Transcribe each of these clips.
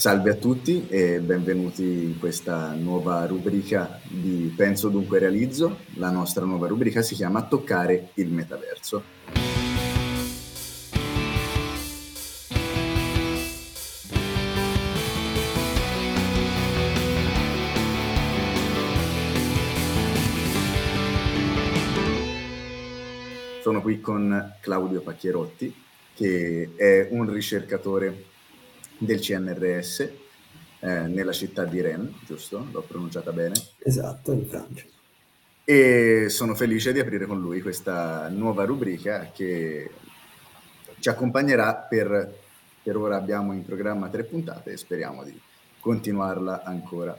Salve a tutti e benvenuti in questa nuova rubrica di Penso dunque realizzo. La nostra nuova rubrica si chiama Toccare il metaverso. Sono qui con Claudio Pacchierotti, che è un ricercatore del CNRS eh, nella città di Rennes, giusto? L'ho pronunciata bene? Esatto, in Francia. E sono felice di aprire con lui questa nuova rubrica che ci accompagnerà per, per ora abbiamo in programma tre puntate e speriamo di continuarla ancora.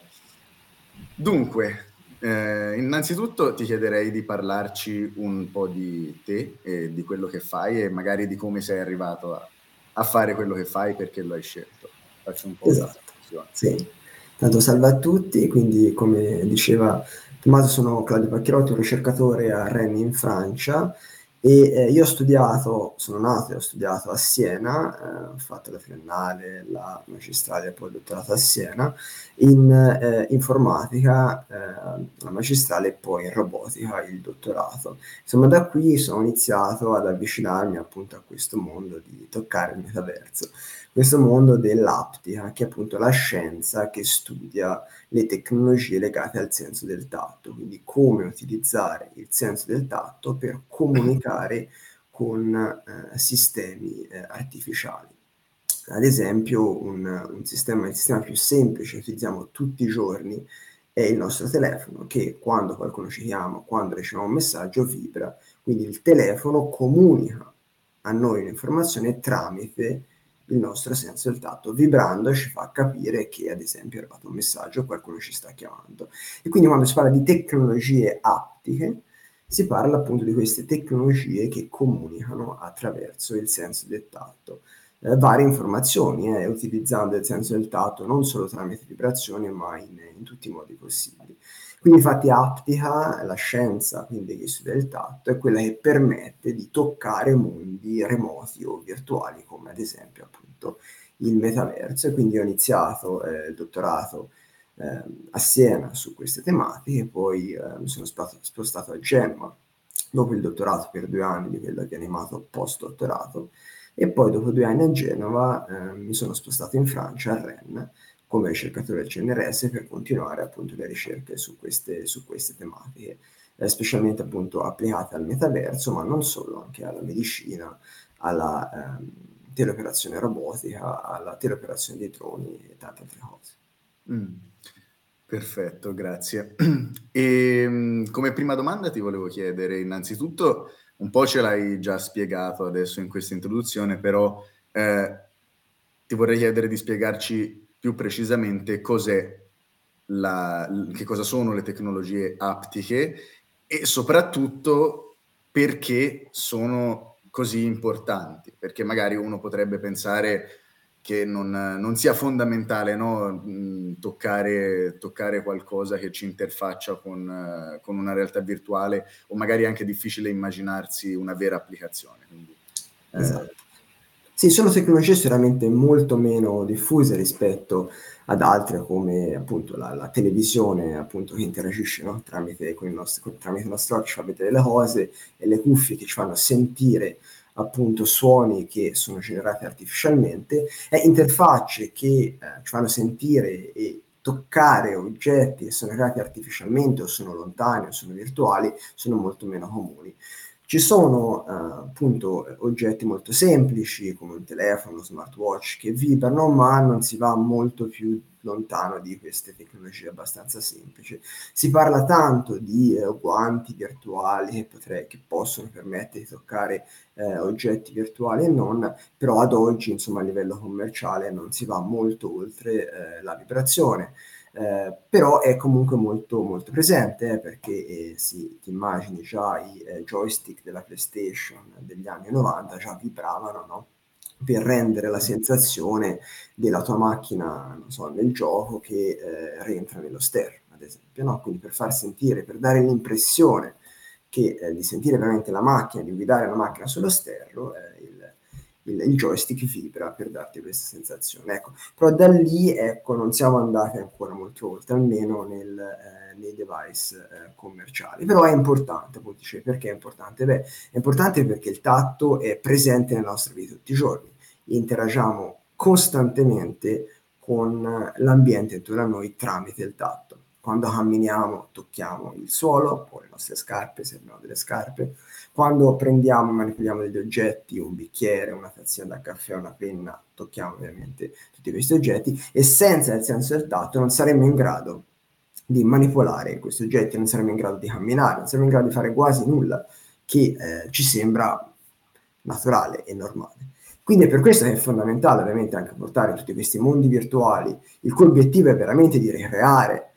Dunque, eh, innanzitutto ti chiederei di parlarci un po' di te e di quello che fai e magari di come sei arrivato a, a fare quello che fai perché lo hai scelto. Faccio un po' esatto. Sì. Tanto salve a tutti, quindi come diceva Tommaso sono Claudio Pacchierotti, un ricercatore a Rennes in Francia e eh, io ho studiato, sono nato e ho studiato a Siena, eh, ho fatto la triennale, la magistrale e poi il dottorato a Siena, in eh, informatica, eh, la magistrale e poi in robotica il dottorato. Insomma, da qui sono iniziato ad avvicinarmi appunto a questo mondo di toccare il metaverso questo mondo dell'aptica, che è appunto la scienza che studia le tecnologie legate al senso del tatto, quindi come utilizzare il senso del tatto per comunicare con eh, sistemi eh, artificiali. Ad esempio, un, un, sistema, il sistema più semplice che utilizziamo tutti i giorni è il nostro telefono, che quando qualcuno ci chiama, quando riceviamo un messaggio, vibra. Quindi il telefono comunica a noi l'informazione tramite il nostro senso del tatto. Vibrando ci fa capire che, ad esempio, è arrivato un messaggio, qualcuno ci sta chiamando. E quindi quando si parla di tecnologie aptiche, si parla appunto di queste tecnologie che comunicano attraverso il senso del tatto. Eh, varie informazioni, eh, utilizzando il senso del tatto non solo tramite vibrazioni, ma in, in tutti i modi possibili. Quindi infatti aptica, la scienza quindi che studia il tatto, è quella che permette di toccare mondi remoti o virtuali, come ad esempio appunto il metaverso. E quindi ho iniziato eh, il dottorato eh, a Siena su queste tematiche, poi eh, mi sono spostato, a Genova dopo il dottorato per due anni di quello che è animato post-dottorato, e poi dopo due anni a Genova eh, mi sono spostato in Francia, a Rennes, come ricercatore del CNRS per continuare appunto le ricerche su queste, su queste tematiche, eh, specialmente appunto applicate al metaverso, ma non solo, anche alla medicina, alla ehm, teleoperazione robotica, alla teleoperazione dei droni e tante altre cose. Mm. Perfetto, grazie. E ehm, come prima domanda ti volevo chiedere, innanzitutto, un po' ce l'hai già spiegato adesso in questa introduzione, però eh, ti vorrei chiedere di spiegarci più precisamente cos'è la, che cosa sono le tecnologie aptiche e soprattutto perché sono così importanti, perché magari uno potrebbe pensare che non, non sia fondamentale no? toccare, toccare, qualcosa che ci interfaccia con, con, una realtà virtuale o magari anche difficile immaginarsi una vera applicazione. Quindi, eh, esatto. Sì, sono tecnologie sicuramente molto meno diffuse rispetto ad altre come appunto la, la televisione appunto che interagisce no? tramite, con il nostro, tramite il nostro occhio, ci fa vedere le cose e le cuffie che ci fanno sentire appunto suoni che sono generati artificialmente e interfacce che eh, ci fanno sentire e toccare oggetti che sono creati artificialmente o sono lontani o sono virtuali sono molto meno comuni. Ci sono eh, appunto oggetti molto semplici come un telefono, smartwatch che vibrano, ma non si va molto più lontano di queste tecnologie abbastanza semplici. Si parla tanto di eh, guanti virtuali che, potrei, che, possono permettere di toccare eh, oggetti virtuali e non, però ad oggi, insomma, a livello commerciale non si va molto oltre eh, la vibrazione. Eh, però è comunque molto, molto presente eh, perché eh, sì, immagini già i eh, joystick della PlayStation degli anni 90 già vibravano no? per rendere la sensazione della tua macchina so, nel gioco che eh, rientra nello stereo, ad esempio, no? quindi per far sentire, per dare l'impressione che, eh, di sentire veramente la macchina, di guidare la macchina sullo stereo, il il, joystick vibra per darti questa sensazione. Ecco, però da lì ecco, non siamo andati ancora molto oltre, almeno nel, eh, nei device eh, commerciali. Però è importante, appunto, dice, perché è importante? Beh, è importante perché il tatto è presente nella nostra vita tutti i giorni, interagiamo costantemente con l'ambiente intorno a noi tramite il tatto. Quando camminiamo tocchiamo il suolo o le nostre scarpe, se abbiamo delle scarpe, quando prendiamo e manipoliamo degli oggetti, un bicchiere, una tazzina da caffè, una penna, tocchiamo ovviamente tutti questi oggetti e senza il senso del tatto non saremmo in grado di manipolare questi oggetti, non saremmo in grado di camminare, non saremmo in grado di fare quasi nulla che eh, ci sembra naturale e normale. Quindi è per questo che è fondamentale ovviamente anche portare tutti questi mondi virtuali, il cui obiettivo è veramente di ricreare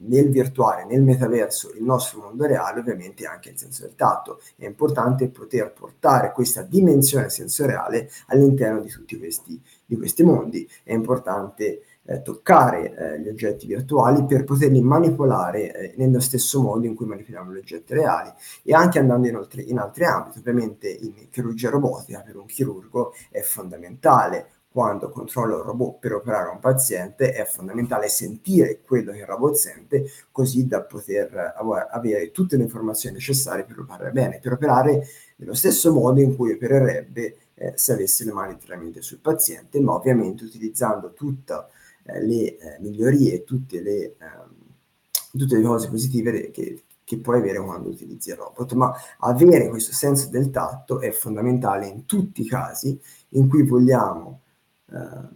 nel virtuale, nel metaverso, il nostro mondo reale, ovviamente anche il senso del tatto. È importante poter portare questa dimensione sensoriale all'interno di tutti questi, di questi mondi. È importante eh, toccare eh, gli oggetti virtuali per poterli manipolare eh, nello stesso modo in cui manipoliamo gli oggetti reali e anche andando in, oltre, in altri ambiti. Ovviamente in chirurgia robotica per un chirurgo è fondamentale quando controlla un robot per operare un paziente, è fondamentale sentire quello che il robot sente, così da poter avere tutte le informazioni necessarie per operare bene, per operare nello stesso modo in cui opererebbe eh, se avesse le mani interamente sul paziente, ma ovviamente utilizzando tutte eh, le eh, migliorie, tutte le, ehm, tutte le cose positive che, che puoi avere quando utilizzi il robot, ma avere questo senso del tatto è fondamentale in tutti i casi in cui vogliamo eh,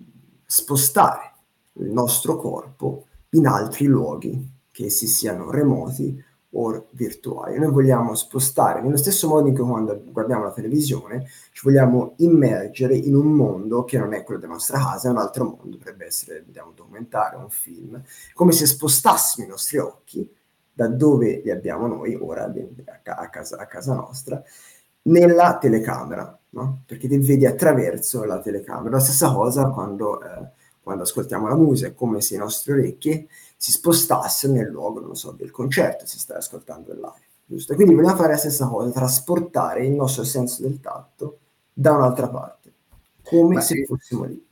spostare il nostro corpo in altri luoghi, che essi siano remoti o virtuali. Noi vogliamo spostare, nello stesso modo in cui quando guardiamo la televisione, ci vogliamo immergere in un mondo che non è quello della nostra casa, è un altro mondo, potrebbe essere, vediamo, un documentario, un film, come se spostassimo i nostri occhi da dove li abbiamo noi, ora a casa, a casa nostra, nella telecamera, no? perché ti vedi attraverso la telecamera. La stessa cosa quando, eh, quando ascoltiamo la musica, è come se i nostri orecchi si spostassero nel luogo, non so, del concerto, si sta ascoltando live. Giusto? Quindi vogliamo fare la stessa cosa, trasportare il nostro senso del tatto da un'altra parte, come Ma se e, fossimo lì.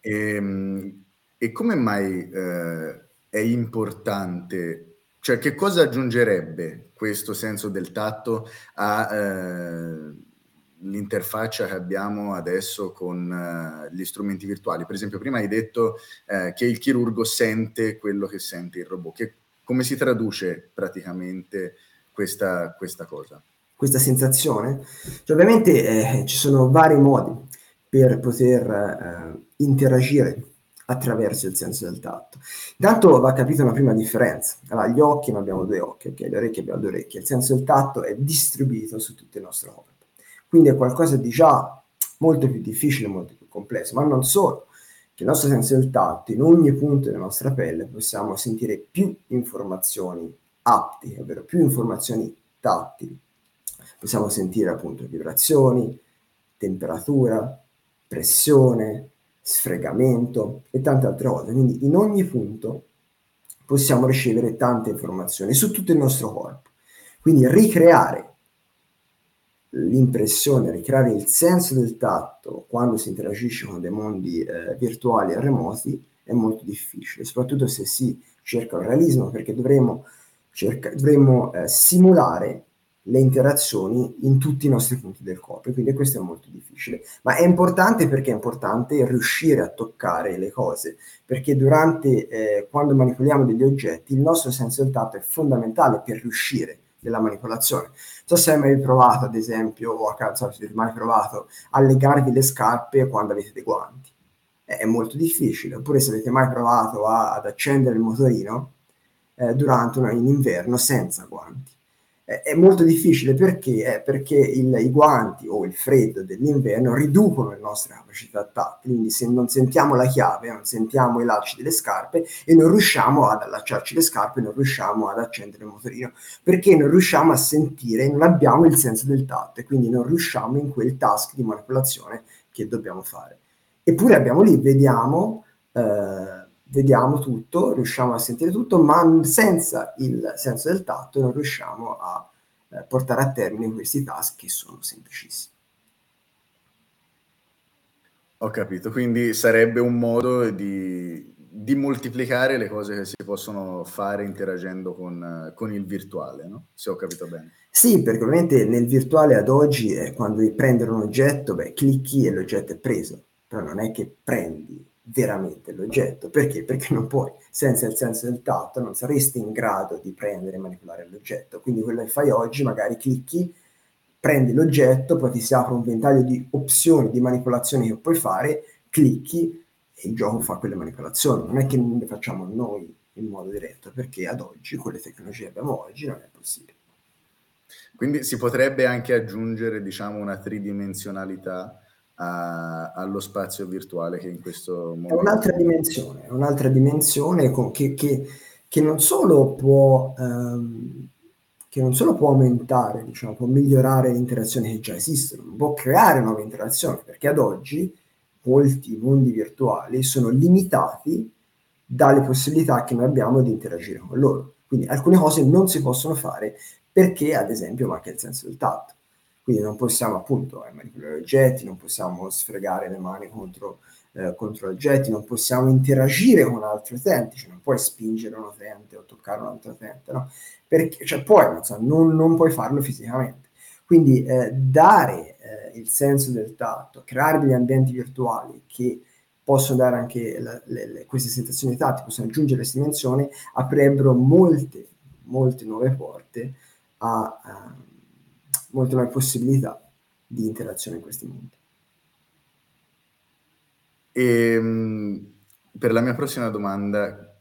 E, ehm, e come mai eh, è importante cioè, che cosa aggiungerebbe questo senso del tatto all'interfaccia eh, che abbiamo adesso con uh, gli strumenti virtuali? Per esempio, prima hai detto eh, che il chirurgo sente quello che sente il robot. Che, come si traduce praticamente questa, questa cosa? Questa sensazione? Cioè, ovviamente eh, ci sono vari modi per poter eh, interagire attraverso il senso del tatto. Intanto va capita una prima differenza. Allora, gli occhi, noi abbiamo due occhi, okay? le orecchie abbiamo due orecchie, il senso del tatto è distribuito su tutto il nostro corpo. Quindi è qualcosa di già molto più difficile, molto più complesso, ma non solo, che il nostro senso del tatto, in ogni punto della nostra pelle, possiamo sentire più informazioni aptiche, ovvero più informazioni tattili. Possiamo sentire appunto vibrazioni, temperatura, pressione, sfregamento e tante altre cose. Quindi in ogni punto possiamo ricevere tante informazioni su tutto il nostro corpo. Quindi ricreare l'impressione, ricreare il senso del tatto quando si interagisce con dei mondi eh, virtuali e remoti è molto difficile, soprattutto se si cerca il realismo, perché dovremo, cerca, dovremo eh, simulare le interazioni in tutti i nostri punti del corpo, quindi questo è molto difficile. Ma è importante perché è importante riuscire a toccare le cose, perché durante, eh, quando manipoliamo degli oggetti, il nostro senso del tatto è fondamentale per riuscire nella manipolazione. Non so se hai mai provato, ad esempio, o a caso avete mai provato a legarvi le scarpe quando avete dei guanti. È molto difficile. Oppure se avete mai provato a, ad accendere il motorino eh, durante una, in inverno senza guanti è molto difficile perché? Eh, perché il, i guanti o il freddo dell'inverno riducono le nostre capacità tattili, quindi se non sentiamo la chiave, non sentiamo i lacci delle scarpe e non riusciamo ad allacciarci le scarpe, non riusciamo ad accendere il motorino, perché non riusciamo a sentire, non abbiamo il senso del tatto e quindi non riusciamo in quel task di manipolazione che dobbiamo fare. Eppure abbiamo lì, vediamo... Eh, vediamo tutto, riusciamo a sentire tutto, ma senza il senso del tatto non riusciamo a eh, portare a termine questi task che sono semplicissimi. Ho capito, quindi sarebbe un modo di, di moltiplicare le cose che si possono fare interagendo con, con, il virtuale, no? Se ho capito bene. Sì, perché ovviamente nel virtuale ad oggi eh, quando devi prendere un oggetto, beh, clicchi e l'oggetto è preso, però non è che prendi veramente l'oggetto. Perché? Perché non puoi, senza il senso del tatto, non saresti in grado di prendere e manipolare l'oggetto. Quindi quello che fai oggi, magari clicchi, prendi l'oggetto, poi ti si apre un ventaglio di opzioni di manipolazioni che puoi fare, clicchi e il gioco fa quelle manipolazioni. Non è che le facciamo noi in modo diretto, perché ad oggi, con le tecnologie che abbiamo oggi, non è possibile. Quindi si potrebbe anche aggiungere, diciamo, una tridimensionalità a, allo spazio virtuale che in questo momento... È un'altra dimensione, un'altra dimensione che, che, che, non solo può... Um, che non solo può aumentare, diciamo, può migliorare le interazioni che già esistono, può creare nuove interazioni, perché ad oggi molti mondi virtuali sono limitati dalle possibilità che noi abbiamo di interagire con loro. Quindi alcune cose non si possono fare perché, ad esempio, manca il senso del tatto. Quindi non possiamo appunto eh, manipolare oggetti, non possiamo sfregare le mani contro eh, contro oggetti, non possiamo interagire con altri utenti, cioè non puoi spingere un utente o toccare un altro utente, no? Perché, cioè puoi, non, so, non, non puoi farlo fisicamente. Quindi eh, dare eh, il senso del tatto, creare degli ambienti virtuali che possono dare anche la, le, le, queste sensazioni tattiche, possono aggiungere queste dimensioni, aprirebbero molte, molte nuove porte a, a molte nuove possibilità di interazione in questi mondi. E, ehm, per la mia prossima domanda,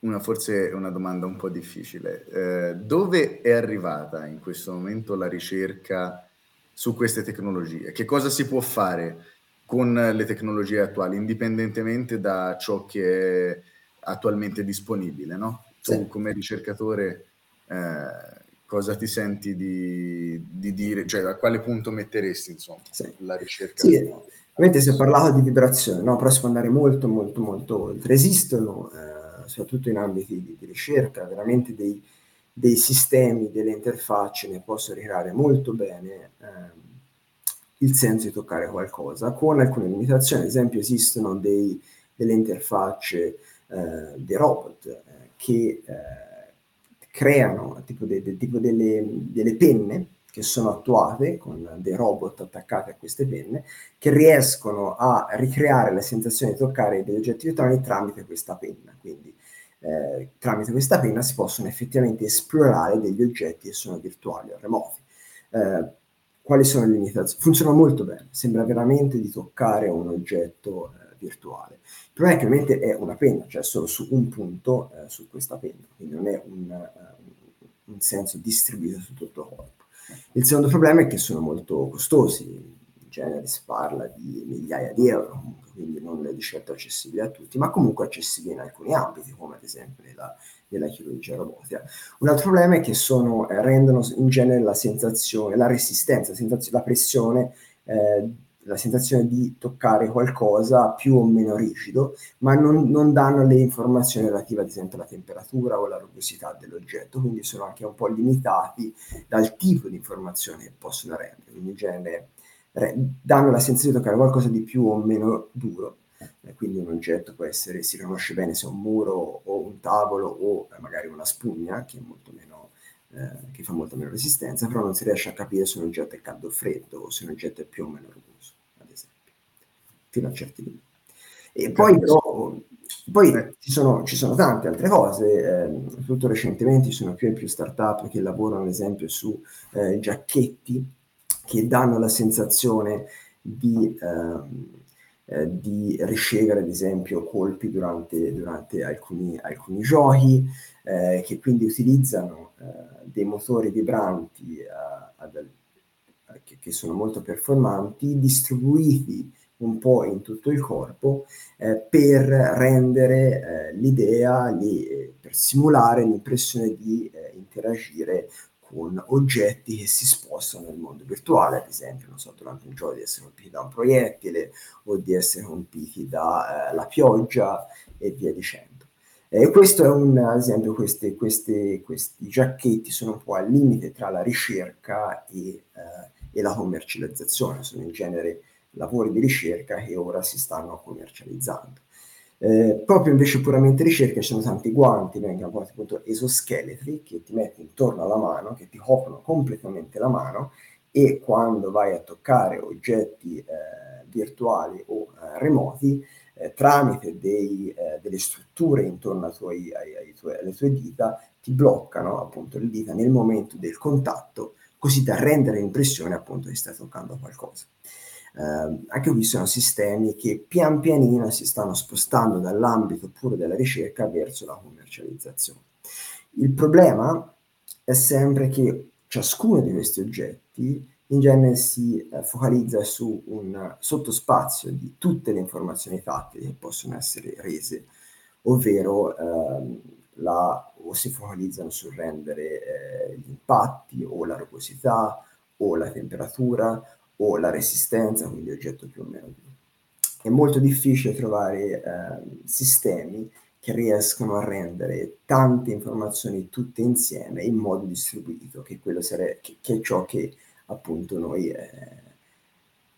una, forse una domanda un po' difficile. Eh, dove è arrivata in questo momento la ricerca su queste tecnologie? Che cosa si può fare con le tecnologie attuali, indipendentemente da ciò che è attualmente disponibile? No? Tu sì. come ricercatore eh, cosa ti senti di, di, dire, cioè a quale punto metteresti insomma, sì. la ricerca? Sì. Ovviamente si è parlato di vibrazione, no? però si può andare molto, molto, molto oltre. Esistono, eh, soprattutto in ambiti di, di ricerca, veramente dei, dei, sistemi, delle interfacce che possono ricreare molto bene eh, il senso di toccare qualcosa, con alcune limitazioni. Ad esempio esistono dei, delle interfacce, eh, dei robot eh, che eh, creano tipo, de, de, tipo delle, delle penne che sono attuate con dei robot attaccati a queste penne che riescono a ricreare la sensazione di toccare degli oggetti virtuali tramite questa penna. Quindi eh, tramite questa penna si possono effettivamente esplorare degli oggetti che sono virtuali o remoti. Eh, quali sono le limitazioni? Funziona molto bene, sembra veramente di toccare un oggetto eh, virtuale. Il problema è che ovviamente è una penna, cioè solo su un punto eh, su questa penna, quindi non è un, uh, un senso distribuito su tutto il corpo. Il secondo problema è che sono molto costosi, in genere si parla di migliaia di euro, quindi non di certo accessibili a tutti, ma comunque accessibili in alcuni ambiti, come ad esempio nella, nella chirurgia robotica. Un altro problema è che sono, eh, rendono in genere la sensazione, la resistenza, la, la pressione eh, la sensazione di toccare qualcosa più o meno rigido, ma non, non, danno le informazioni relative ad esempio alla temperatura o alla rugosità dell'oggetto, quindi sono anche un po' limitati dal tipo di informazione che possono rendere, quindi in genere re, danno la sensazione di toccare qualcosa di più o meno duro, eh, quindi un oggetto può essere, si riconosce bene se è un muro o un tavolo o eh, magari una spugna, che è molto meno eh, che fa molto meno resistenza, però non si riesce a capire se un oggetto è caldo o freddo o se un oggetto è più o meno rugoso fino a certi limiti. E poi, però, poi eh. ci, sono, ci, sono, tante altre cose, eh, soprattutto recentemente ci sono più e più start-up che lavorano ad esempio su eh, giacchetti che danno la sensazione di, ehm, eh, di ricevere ad esempio colpi durante, durante alcuni, alcuni, giochi, eh, che quindi utilizzano eh, dei motori vibranti ad, che, che sono molto performanti, distribuiti un po' in tutto il corpo eh, per rendere eh, l'idea, li, per simulare l'impressione di eh, interagire con oggetti che si spostano nel mondo virtuale, ad esempio, non so, durante un gioco di essere colpiti da un proiettile o di essere colpiti dalla eh, pioggia e via dicendo. E questo è un esempio, questi, questi, questi giacchetti sono un po' al limite tra la ricerca e, eh, e la commercializzazione, sono in genere lavori di ricerca che ora si stanno commercializzando. Eh, proprio invece puramente ricerca ci sono tanti guanti, vengono chiamati appunto esoscheletri, che ti metti intorno alla mano, che ti coprono completamente la mano e quando vai a toccare oggetti eh, virtuali o eh, remoti, eh, tramite dei, eh, delle strutture intorno tuoi, ai, ai tuoi, alle tue dita, ti bloccano appunto le dita nel momento del contatto, così da rendere l'impressione appunto che stai toccando qualcosa. Eh, anche qui sono sistemi che pian pianino si stanno spostando dall'ambito pure della ricerca verso la commercializzazione. Il problema è sempre che ciascuno di questi oggetti in genere si eh, focalizza su un sottospazio di tutte le informazioni tattili che possono essere rese, ovvero ehm, la, o si focalizzano sul rendere eh, gli impatti o la rugosità o la temperatura o la resistenza, quindi oggetto più o meno. È molto difficile trovare eh, sistemi che riescono a rendere tante informazioni tutte insieme in modo distribuito, che, sare- che, che è ciò che appunto noi eh,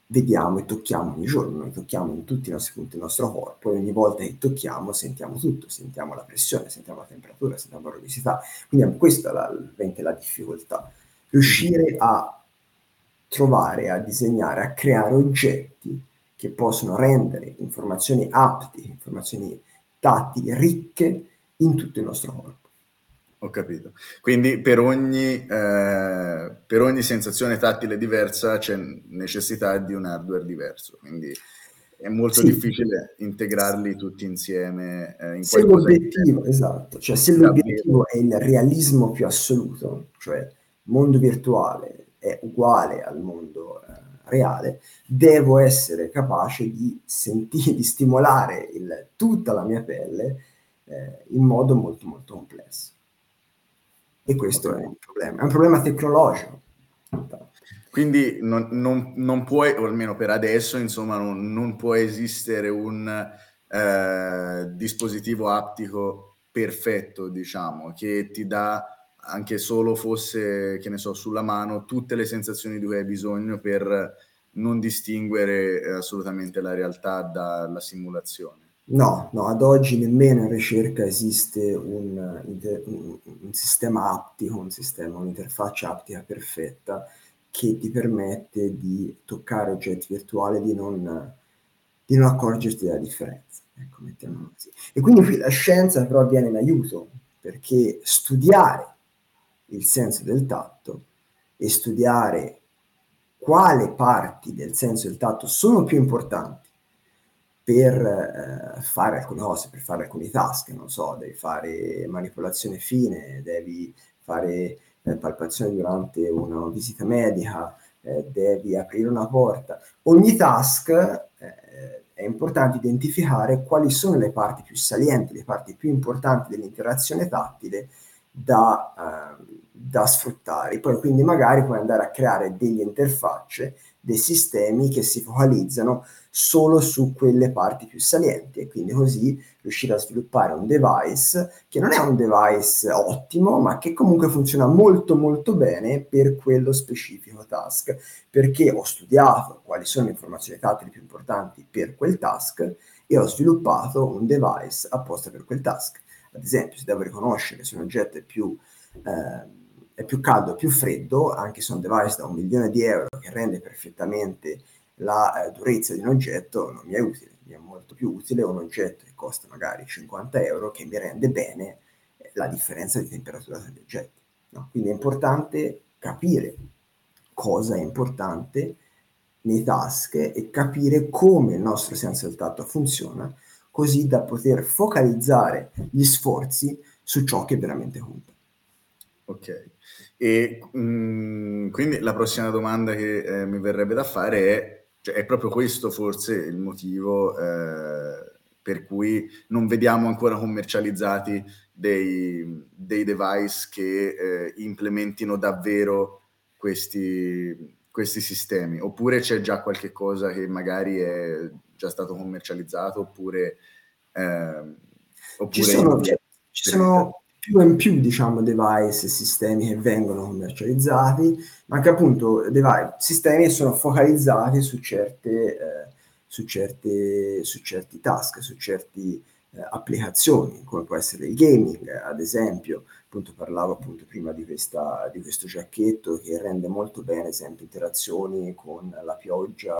vediamo e tocchiamo ogni giorno, noi tocchiamo in tutti i nostri punti del nostro corpo e ogni volta che tocchiamo sentiamo tutto, sentiamo la pressione, sentiamo la temperatura, sentiamo la rugosità, quindi questa è la, la difficoltà, riuscire a trovare, a disegnare, a creare oggetti che possono rendere informazioni apti, informazioni tattili ricche in tutto il nostro corpo. Ho capito. Quindi per ogni, eh, per ogni sensazione tattile diversa c'è necessità di un hardware diverso. Quindi è molto sì. difficile integrarli tutti insieme eh, in se l'obiettivo, esatto, cioè se l'obiettivo è il realismo più assoluto, cioè mondo virtuale è uguale al mondo eh, reale, devo essere capace di sentire, di stimolare il, tutta la mia pelle eh, in modo molto molto complesso. E questo è un problema, è un problema tecnologico. Quindi non, non, non puoi, o almeno per adesso, insomma, non, non può esistere un eh, dispositivo aptico perfetto, diciamo, che ti dà anche solo fosse, che ne so, sulla mano, tutte le sensazioni di cui hai bisogno per non distinguere eh, assolutamente la realtà dalla simulazione. No, no, ad oggi nemmeno in ricerca esiste un, un, un sistema aptico, un sistema, un'interfaccia aptica perfetta che ti permette di toccare oggetti virtuali e di non, di non accorgerti della differenza. Ecco, mettiamo così. E quindi qui la scienza però viene in aiuto, perché studiare il senso del tatto e studiare quale parti del senso del tatto sono più importanti per eh, fare alcune cose, per fare alcuni task, non so, devi fare manipolazione fine, devi fare eh, palpazione durante una visita medica, eh, devi aprire una porta. Ogni task eh, è importante identificare quali sono le parti più salienti, le parti più importanti dell'interazione tattile da, uh, da sfruttare. Poi quindi magari puoi andare a creare delle interfacce, dei sistemi che si focalizzano solo su quelle parti più salienti e quindi così riuscire a sviluppare un device che non è un device ottimo, ma che comunque funziona molto molto bene per quello specifico task, perché ho studiato quali sono le informazioni tattili più importanti per quel task e ho sviluppato un device apposta per quel task. Ad esempio, se devo riconoscere se un oggetto è più, eh, è più caldo o più freddo, anche se un device da un milione di euro che rende perfettamente la eh, durezza di un oggetto, non mi è utile. Mi è molto più utile un oggetto che costa magari 50 euro che mi rende bene eh, la differenza di temperatura tra gli oggetti. No? Quindi è importante capire cosa è importante nei task e capire come il nostro senso del tatto funziona così da poter focalizzare gli sforzi su ciò che veramente conta. Ok, e mh, mm, quindi la prossima domanda che eh, mi verrebbe da fare è, cioè, è proprio questo forse il motivo eh, per cui non vediamo ancora commercializzati dei, dei device che eh, implementino davvero questi, questi sistemi, oppure c'è già qualche cosa che magari è già stato commercializzato oppure... Eh, oppure ci sono, ci, ci sono più in più diciamo device e sistemi che vengono commercializzati, ma anche appunto device, sistemi che sono focalizzati su certe, eh, su certe, su certi task, su certe eh, applicazioni, come può essere il gaming, ad esempio, appunto parlavo appunto prima di, questa, di questo giacchetto che rende molto bene, ad esempio, interazioni con la pioggia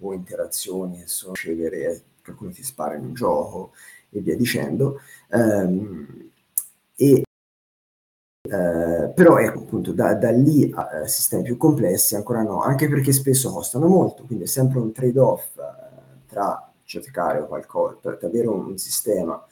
o interazioni che sono ricevere, qualcuno ti spara in un gioco e via dicendo. Um, e, eh, però ecco appunto da, da lì a eh, sistemi più complessi ancora no, anche perché spesso costano molto, quindi è sempre un trade-off eh, tra cercare qualcosa, per avere un, un sistema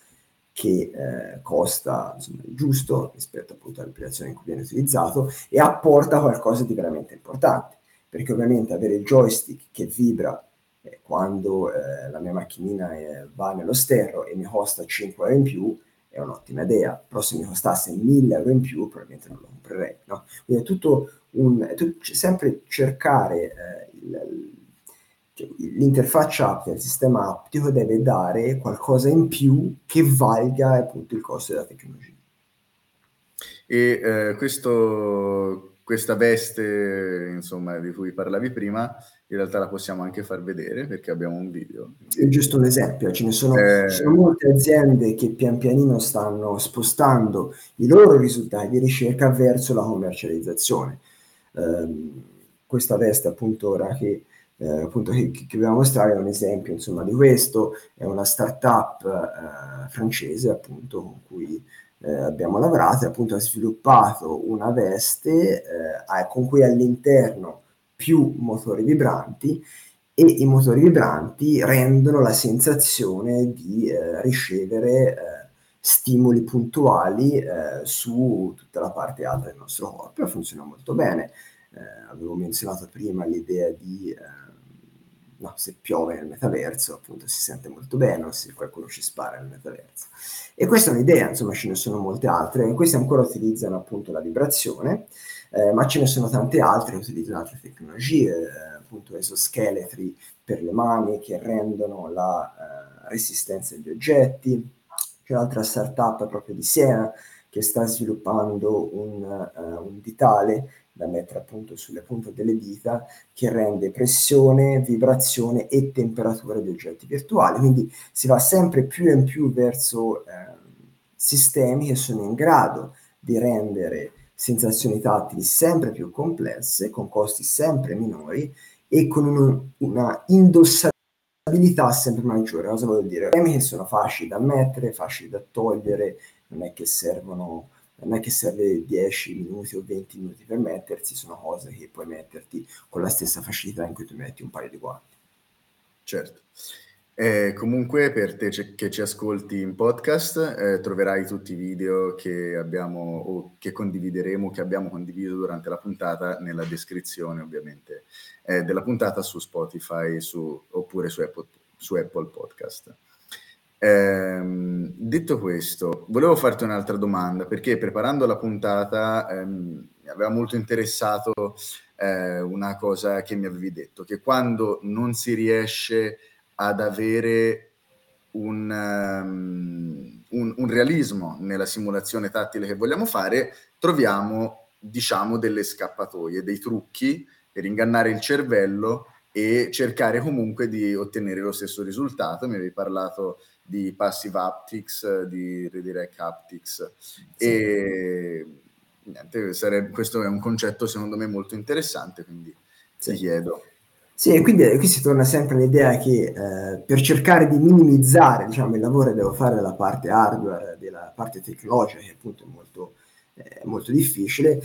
che eh, costa insomma, il giusto rispetto appunto all'applicazione in cui viene utilizzato e apporta qualcosa di veramente importante, perché ovviamente avere il joystick che vibra eh, quando eh, la mia macchinina eh, va nello sterro e mi costa 5 euro in più è un'ottima idea, però se mi costasse 1000 euro in più probabilmente non lo comprerei. No? Quindi è tutto un, è tutto, sempre cercare eh, il, cioè, l'interfaccia aptica, il sistema aptico deve dare qualcosa in più che valga appunto il costo della tecnologia. E eh, questo, questa veste, insomma, di cui parlavi prima, in realtà la possiamo anche far vedere perché abbiamo un video. È giusto un esempio, ce ne sono, eh... sono molte aziende che pian pianino stanno spostando i loro risultati di ricerca verso la commercializzazione. Eh, questa veste appunto ora che eh, appunto che, che dobbiamo mostrare è un esempio insomma di questo, è una startup eh, francese appunto con cui eh, abbiamo lavorato e appunto ha sviluppato una veste eh, con cui all'interno più motori vibranti e i motori vibranti rendono la sensazione di eh, ricevere eh, stimoli puntuali su tutta la parte alta del nostro corpo e funziona molto bene. avevo menzionato prima l'idea di no, se piove nel metaverso appunto si sente molto bene o se qualcuno ci spara nel metaverso. E questa è un'idea, insomma ce ne sono molte altre, queste ancora utilizzano appunto la vibrazione, eh, ma ce ne sono tante altre che utilizzano altre tecnologie, eh, appunto esoscheletri per le mani che rendono la eh, resistenza degli oggetti. C'è un'altra startup proprio di Siena che sta sviluppando un, uh, un ditale da mettere appunto sulle punte delle dita che rende pressione, vibrazione e temperatura di oggetti virtuali. Quindi si va sempre più e più verso eh, sistemi che sono in grado di rendere sensazioni tattili sempre più complesse, con costi sempre minori e con un, una indossabilità sempre maggiore. Cosa vuol dire? Temi che sono facili da mettere, facili da togliere, non è che servono non è che serve 10 minuti o 20 minuti per mettersi, sono cose che puoi metterti con la stessa facilità in cui tu metti un paio di guanti. Certo. Eh, comunque per te che ci ascolti in podcast eh, troverai tutti i video che abbiamo o che condivideremo, che abbiamo condiviso durante la puntata nella descrizione ovviamente eh, della puntata su Spotify su, oppure su Apple, su Apple Podcast. Ehm, detto questo, volevo farti un'altra domanda perché preparando la puntata ehm, mi aveva molto interessato eh, una cosa che mi avevi detto, che quando non si riesce ad avere un, um, un, un realismo nella simulazione tattile che vogliamo fare, troviamo diciamo delle scappatoie, dei trucchi per ingannare il cervello e cercare comunque di ottenere lo stesso risultato. Mi avevi parlato di passive haptics, di redirect haptics sì. e niente, sarebbe, questo è un concetto secondo me molto interessante, quindi sì. ti chiedo. Sì, quindi qui si torna sempre all'idea che eh, per cercare di minimizzare diciamo, il lavoro che devo fare dalla parte hardware, della parte tecnologica, che appunto è molto, eh, molto difficile,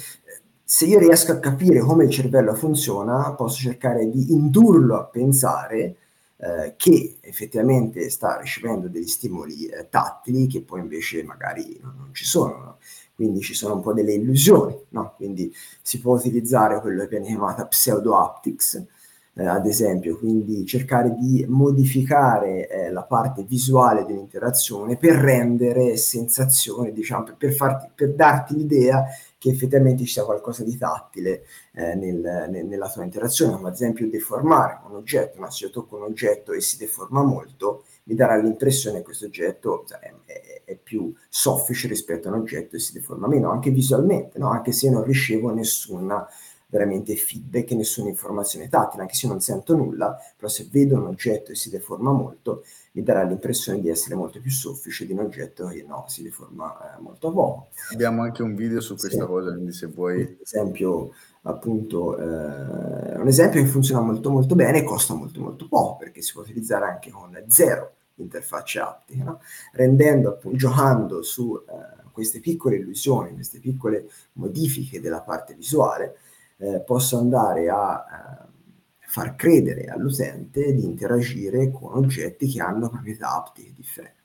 se io riesco a capire come il cervello funziona, posso cercare di indurlo a pensare eh, che effettivamente sta ricevendo degli stimoli eh, tattili che poi invece magari non, non ci sono. No? Quindi ci sono un po' delle illusioni, no? quindi si può utilizzare quello che viene chiamata pseudo-haptics, eh, ad esempio, quindi cercare di modificare eh, la parte visuale dell'interazione per rendere sensazioni, diciamo, per, farti, per darti l'idea che effettivamente ci sia qualcosa di tattile eh, nel, nel, nella tua interazione, come ad esempio deformare un oggetto, ma se io tocco un oggetto e si deforma molto, mi darà l'impressione che questo oggetto cioè, è, è, più soffice rispetto a un oggetto e si deforma meno, anche visualmente, no? anche se non ricevo nessuna veramente feedback, nessuna informazione tattile, anche se non sento nulla, però se vedo un oggetto e si deforma molto, mi darà l'impressione di essere molto più soffice di un oggetto che no, si deforma eh, molto poco. Abbiamo anche un video su questa sì. cosa, quindi se vuoi... Un esempio, appunto, eh, un esempio che funziona molto molto bene e costa molto molto poco, perché si può utilizzare anche con zero interfacce aptiche, no? rendendo, appunto, giocando su eh, queste piccole illusioni, queste piccole modifiche della parte visuale, eh, posso andare a eh, far credere all'utente di interagire con oggetti che hanno proprietà aptiche differenti.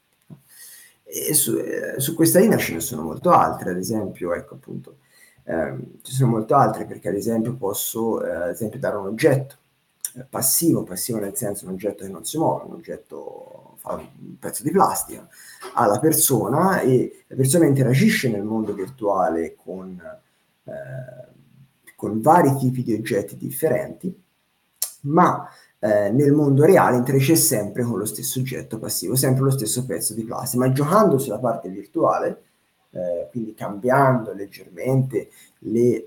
E su, eh, su, questa linea ce ne sono molto altre, ad esempio, ecco appunto, ehm, ci sono molto altre perché ad esempio posso eh, ad esempio dare un oggetto eh, passivo, passivo nel senso un oggetto che non si muove, un oggetto fa un pezzo di plastica alla persona e la persona interagisce nel mondo virtuale con eh, con vari tipi di oggetti differenti, ma eh, nel mondo reale interagisce sempre con lo stesso oggetto passivo, sempre lo stesso pezzo di plastica, ma giocando sulla parte virtuale, eh, quindi cambiando leggermente le, eh,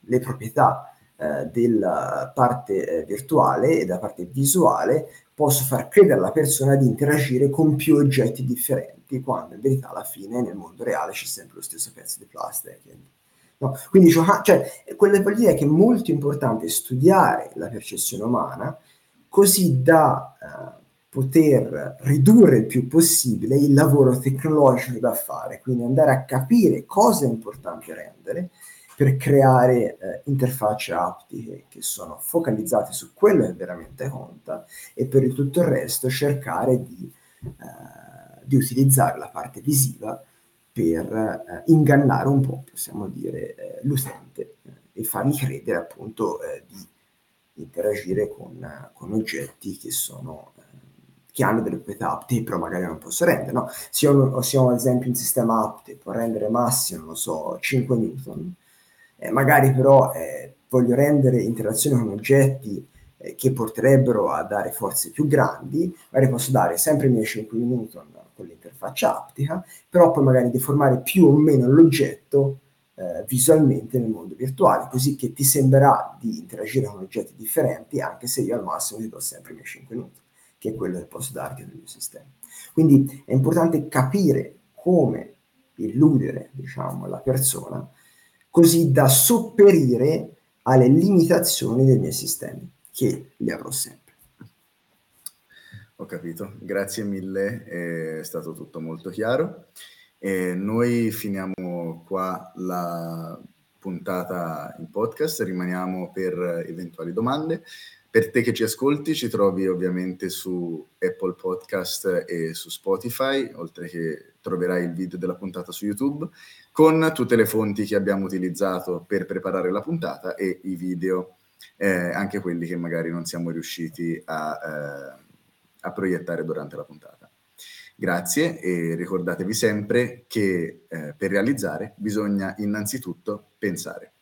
le proprietà eh, della parte eh, virtuale e della parte visuale, posso far credere alla persona di interagire con più oggetti differenti, quando in verità alla fine nel mondo reale c'è sempre lo stesso pezzo di plastica. No? Quindi cioè, quello che vuol dire è che è molto importante studiare la percezione umana così da uh, poter ridurre il più possibile il lavoro tecnologico da fare, quindi andare a capire cosa è importante rendere per creare eh, interfacce aptiche che sono focalizzate su quello che veramente conta e per il tutto il resto cercare di, eh, di utilizzare la parte visiva per eh, ingannare un po', possiamo dire, eh, l'utente eh, e fargli credere appunto eh, di interagire con, con, oggetti che sono eh, che hanno delle proprietà apte, però magari non posso rendere. No? Se ho, se ho ad esempio un sistema apte, può rendere massimo, non so, 5 newton, eh, magari però voglio rendere interazioni con oggetti che porterebbero a dare forze più grandi, magari posso dare sempre i miei 5 newton con l'interfaccia aptica, però poi magari deformare più o meno l'oggetto eh, visualmente nel mondo virtuale, così che ti sembrerà di interagire con oggetti differenti, anche se io al massimo ti do sempre i miei 5 minuti, che è quello che posso darti nel mio sistema. Quindi è importante capire come illudere, diciamo, la persona, così da sopperire alle limitazioni dei miei sistemi, che li avrò sempre. Ho capito, grazie mille, è stato tutto molto chiaro. E noi finiamo qua la puntata in podcast, rimaniamo per eventuali domande. Per te che ci ascolti, ci trovi ovviamente su Apple Podcast e su Spotify, oltre che troverai il video della puntata su YouTube, con tutte le fonti che abbiamo utilizzato per preparare la puntata e i video, eh, anche quelli che magari non siamo riusciti a... Eh, a proiettare durante la puntata. Grazie e ricordatevi sempre che eh, per realizzare bisogna innanzitutto pensare.